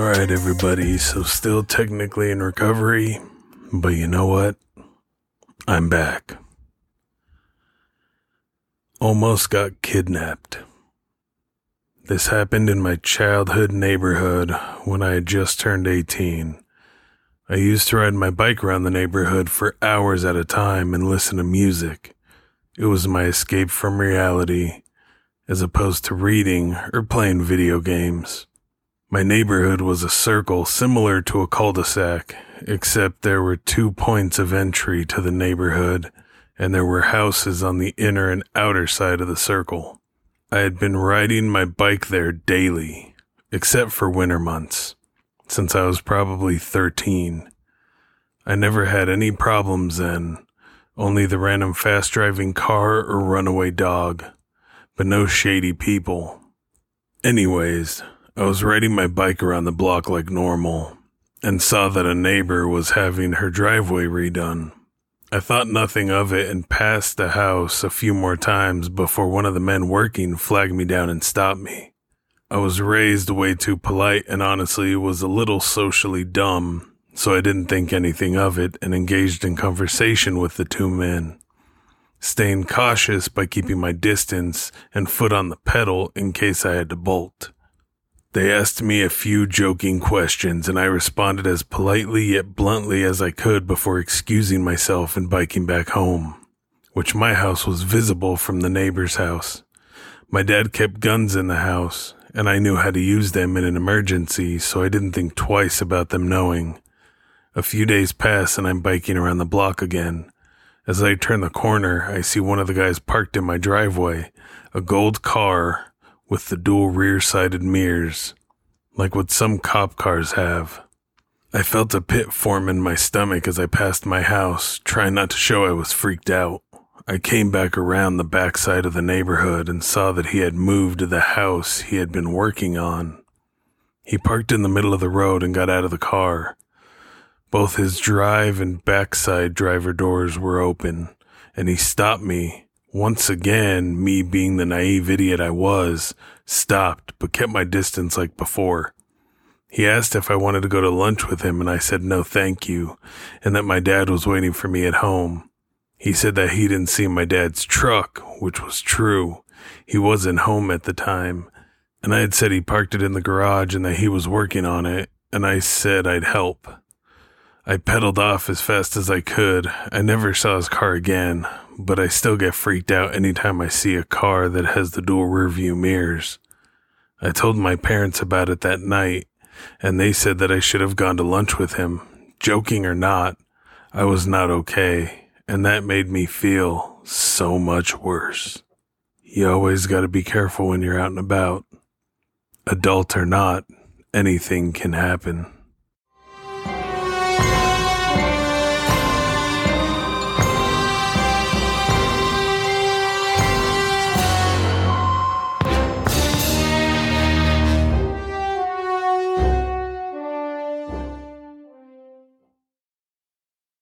right, everybody. So, still technically in recovery, but you know what? I'm back. Almost got kidnapped. This happened in my childhood neighborhood when I had just turned 18. I used to ride my bike around the neighborhood for hours at a time and listen to music. It was my escape from reality, as opposed to reading or playing video games. My neighborhood was a circle similar to a cul-de-sac, except there were two points of entry to the neighborhood, and there were houses on the inner and outer side of the circle. I had been riding my bike there daily, except for winter months, since I was probably 13. I never had any problems then, only the random fast driving car or runaway dog, but no shady people. Anyways, I was riding my bike around the block like normal and saw that a neighbor was having her driveway redone. I thought nothing of it and passed the house a few more times before one of the men working flagged me down and stopped me. I was raised way too polite and honestly was a little socially dumb, so I didn't think anything of it and engaged in conversation with the two men, staying cautious by keeping my distance and foot on the pedal in case I had to bolt. They asked me a few joking questions, and I responded as politely yet bluntly as I could before excusing myself and biking back home, which my house was visible from the neighbor's house. My dad kept guns in the house, and I knew how to use them in an emergency, so I didn't think twice about them knowing. A few days pass, and I'm biking around the block again. As I turn the corner, I see one of the guys parked in my driveway, a gold car with the dual rear sided mirrors, like what some cop cars have. I felt a pit form in my stomach as I passed my house, trying not to show I was freaked out. I came back around the backside of the neighborhood and saw that he had moved to the house he had been working on. He parked in the middle of the road and got out of the car. Both his drive and backside driver doors were open, and he stopped me once again, me being the naive idiot I was, stopped but kept my distance like before. He asked if I wanted to go to lunch with him, and I said no thank you, and that my dad was waiting for me at home. He said that he didn't see my dad's truck, which was true. He wasn't home at the time, and I had said he parked it in the garage and that he was working on it, and I said I'd help. I pedaled off as fast as I could. I never saw his car again, but I still get freaked out anytime I see a car that has the dual rear view mirrors. I told my parents about it that night, and they said that I should have gone to lunch with him. Joking or not, I was not okay, and that made me feel so much worse. You always gotta be careful when you're out and about. Adult or not, anything can happen.